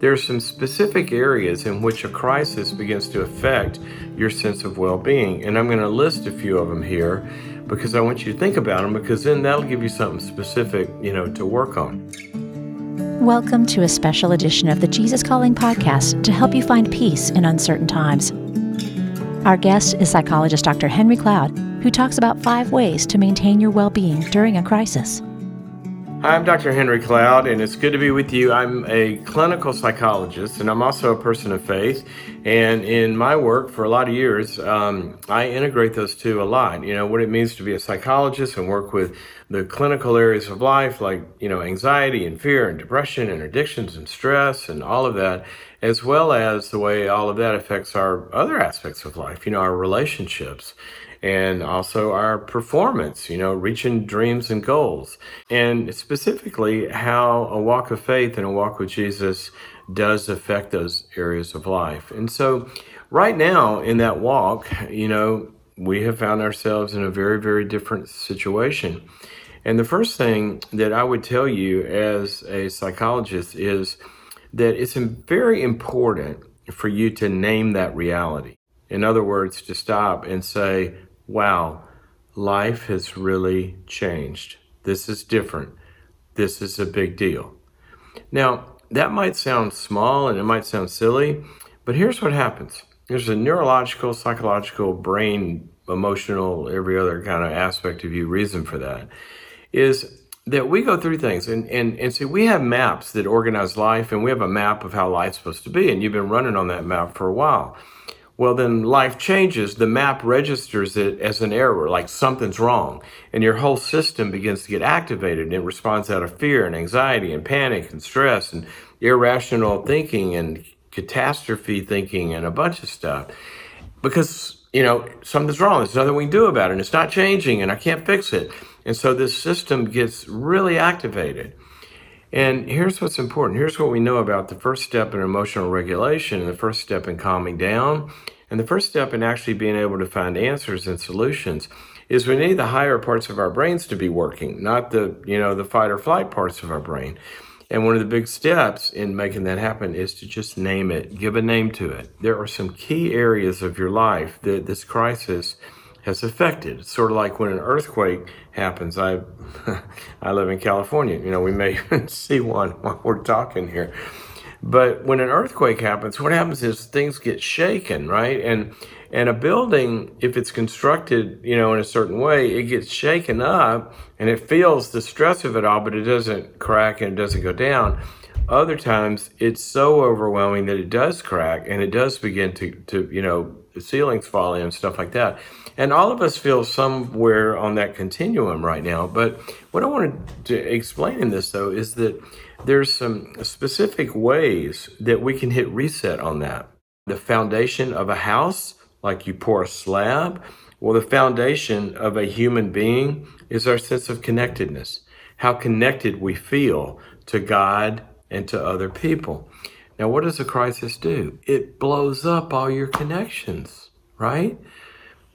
there are some specific areas in which a crisis begins to affect your sense of well being. And I'm going to list a few of them here because I want you to think about them because then that'll give you something specific, you know, to work on. Welcome to a special edition of the Jesus Calling podcast to help you find peace in uncertain times. Our guest is psychologist Dr. Henry Cloud, who talks about five ways to maintain your well being during a crisis. Hi, I'm Dr. Henry Cloud, and it's good to be with you. I'm a clinical psychologist, and I'm also a person of faith. And in my work for a lot of years, um, I integrate those two a lot. You know, what it means to be a psychologist and work with the clinical areas of life, like, you know, anxiety and fear and depression and addictions and stress and all of that, as well as the way all of that affects our other aspects of life, you know, our relationships and also our performance, you know, reaching dreams and goals. And specifically, how a walk of faith and a walk with Jesus does affect those areas of life. And so, right now in that walk, you know, we have found ourselves in a very, very different situation. And the first thing that I would tell you as a psychologist is that it's very important for you to name that reality. In other words, to stop and say, wow, life has really changed. This is different. This is a big deal. Now, that might sound small and it might sound silly, but here's what happens there's a neurological, psychological, brain, emotional, every other kind of aspect of you reason for that is that we go through things and, and, and see we have maps that organize life and we have a map of how life's supposed to be and you've been running on that map for a while well, then life changes. The map registers it as an error, like something's wrong. And your whole system begins to get activated it responds out of fear and anxiety and panic and stress and irrational thinking and catastrophe thinking and a bunch of stuff. Because, you know, something's wrong. There's nothing we can do about it and it's not changing and I can't fix it. And so this system gets really activated. And here's what's important. Here's what we know about the first step in emotional regulation and the first step in calming down and the first step in actually being able to find answers and solutions is we need the higher parts of our brains to be working, not the, you know, the fight or flight parts of our brain. And one of the big steps in making that happen is to just name it, give a name to it. There are some key areas of your life that this crisis has affected. Sort of like when an earthquake happens. I I live in California. You know, we may see one while we're talking here. But when an earthquake happens, what happens is things get shaken, right? And and a building, if it's constructed, you know, in a certain way, it gets shaken up and it feels the stress of it all, but it doesn't crack and it doesn't go down. Other times, it's so overwhelming that it does crack and it does begin to, to you know, ceilings fall in and stuff like that. And all of us feel somewhere on that continuum right now. But what I wanted to explain in this, though, is that there's some specific ways that we can hit reset on that. The foundation of a house, like you pour a slab, well, the foundation of a human being is our sense of connectedness, how connected we feel to God and to other people. Now, what does a crisis do? It blows up all your connections, right?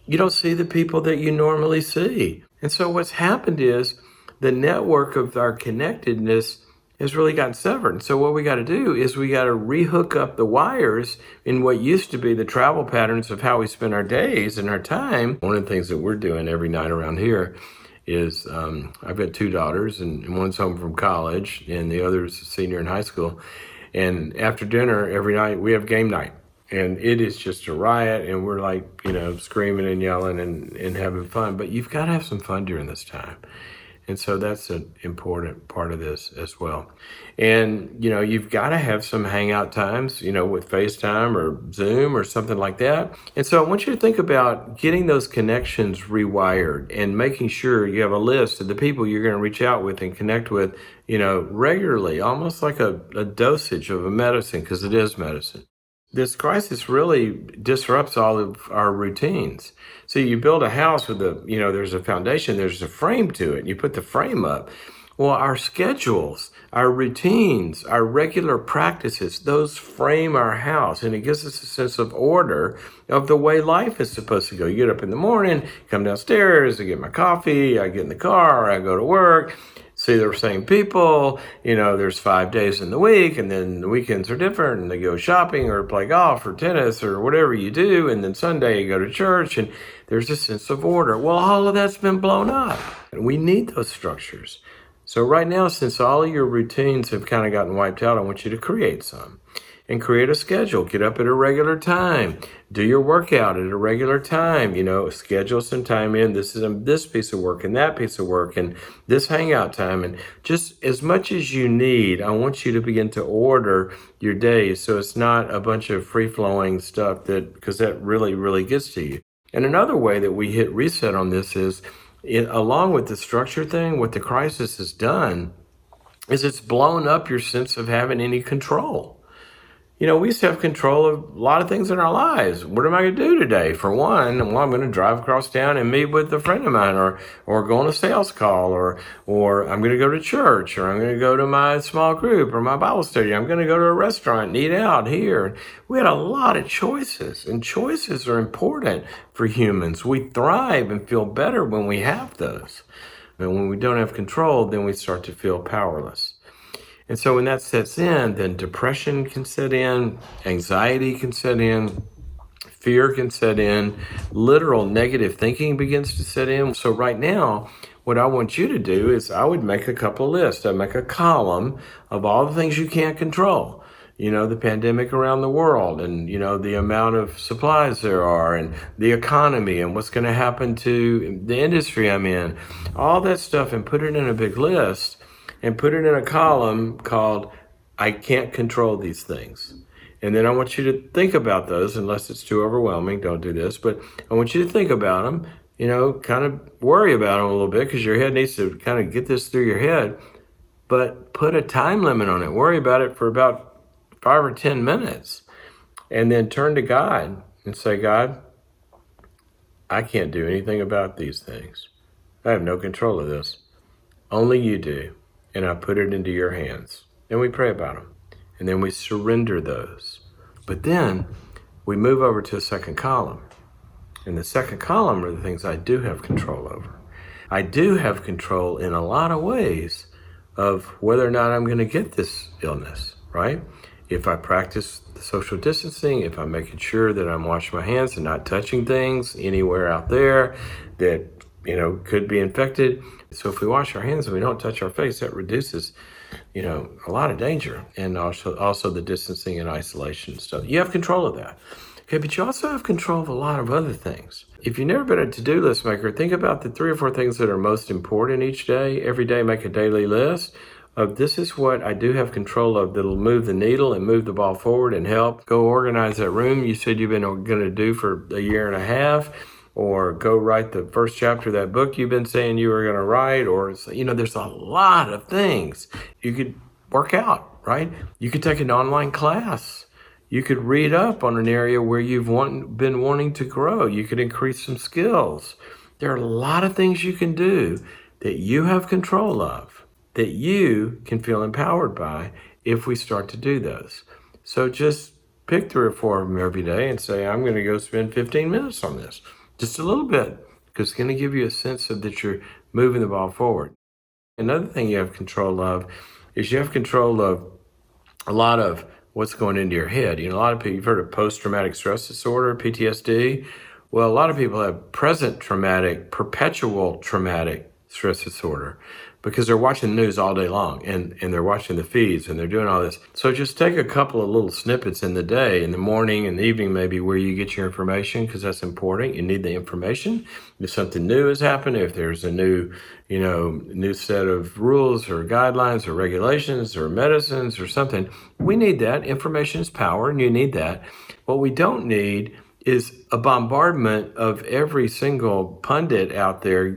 You don't see the people that you normally see. And so, what's happened is the network of our connectedness has really gotten severed. So what we got to do is we got to rehook up the wires in what used to be the travel patterns of how we spend our days and our time. One of the things that we're doing every night around here is um, I've got two daughters, and one's home from college, and the other's a senior in high school. And after dinner every night, we have game night. And it is just a riot, and we're like, you know, screaming and yelling and, and having fun. But you've got to have some fun during this time. And so that's an important part of this as well. And, you know, you've got to have some hangout times, you know, with FaceTime or Zoom or something like that. And so I want you to think about getting those connections rewired and making sure you have a list of the people you're going to reach out with and connect with, you know, regularly, almost like a, a dosage of a medicine, because it is medicine this crisis really disrupts all of our routines. So you build a house with a, you know, there's a foundation, there's a frame to it. You put the frame up. Well, our schedules, our routines, our regular practices, those frame our house and it gives us a sense of order of the way life is supposed to go. You get up in the morning, come downstairs, I get my coffee, I get in the car, I go to work see the same people. You know, there's five days in the week, and then the weekends are different, and they go shopping or play golf or tennis or whatever you do, and then Sunday you go to church, and there's a sense of order. Well, all of that's been blown up, and we need those structures. So, right now, since all of your routines have kind of gotten wiped out, I want you to create some and create a schedule. Get up at a regular time. Do your workout at a regular time. You know, schedule some time in. This is this piece of work and that piece of work and this hangout time. And just as much as you need, I want you to begin to order your days so it's not a bunch of free flowing stuff that, because that really, really gets to you. And another way that we hit reset on this is, it, along with the structure thing, what the crisis has done is it's blown up your sense of having any control you know, we used to have control of a lot of things in our lives. What am I going to do today? For one, well, I'm going to drive across town and meet with a friend of mine, or or go on a sales call, or or I'm going to go to church, or I'm going to go to my small group or my Bible study. I'm going to go to a restaurant and eat out here. We had a lot of choices, and choices are important for humans. We thrive and feel better when we have those. And when we don't have control, then we start to feel powerless. And so when that sets in, then depression can set in, anxiety can set in, fear can set in, literal negative thinking begins to set in. So right now, what I want you to do is I would make a couple lists. I'd make a column of all the things you can't control. You know, the pandemic around the world and, you know, the amount of supplies there are and the economy and what's going to happen to the industry I'm in. All that stuff and put it in a big list and put it in a column called I can't control these things. And then I want you to think about those, unless it's too overwhelming, don't do this, but I want you to think about them, you know, kind of worry about them a little bit because your head needs to kind of get this through your head, but put a time limit on it. Worry about it for about five or 10 minutes and then turn to God and say, God, I can't do anything about these things. I have no control of this. Only you do and I put it into your hands. And we pray about them. And then we surrender those. But then we move over to a second column. And the second column are the things I do have control over. I do have control in a lot of ways of whether or not I'm going to get this illness, right? If I practice the social distancing, if I'm making sure that I'm washing my hands and not touching things anywhere out there that, you know, could be infected, so if we wash our hands and we don't touch our face, that reduces, you know, a lot of danger, and also also the distancing and isolation stuff. You have control of that. Okay, but you also have control of a lot of other things. If you've never been a to-do list maker, think about the three or four things that are most important each day. Every day, make a daily list of this is what I do have control of that'll move the needle and move the ball forward and help. Go organize that room you said you've been going to do for a year and a half or go write the first chapter of that book you've been saying you were going to write or you know there's a lot of things you could work out right? You could take an online class. You could read up on an area where you've want, been wanting to grow. You could increase some skills. There are a lot of things you can do that you have control of that you can feel empowered by if we start to do those. So just pick three or four of them every day and say i'm going to go spend 15 minutes on this just a little bit, because it's going to give you a sense of that you're moving the ball forward. Another thing you have control of is you have control of a lot of what's going into your head. You know, a lot of people, you've heard of post traumatic stress disorder, PTSD. Well, a lot of people have present traumatic, perpetual traumatic stress disorder because they're watching the news all day long and, and they're watching the feeds and they're doing all this. So just take a couple of little snippets in the day, in the morning and the evening, maybe where you get your information because that's important. You need the information. If something new has happened, if there's a new, you know, new set of rules or guidelines or regulations or medicines or something, we need that. Information is power and you need that. What we don't need is a bombardment of every single pundit out there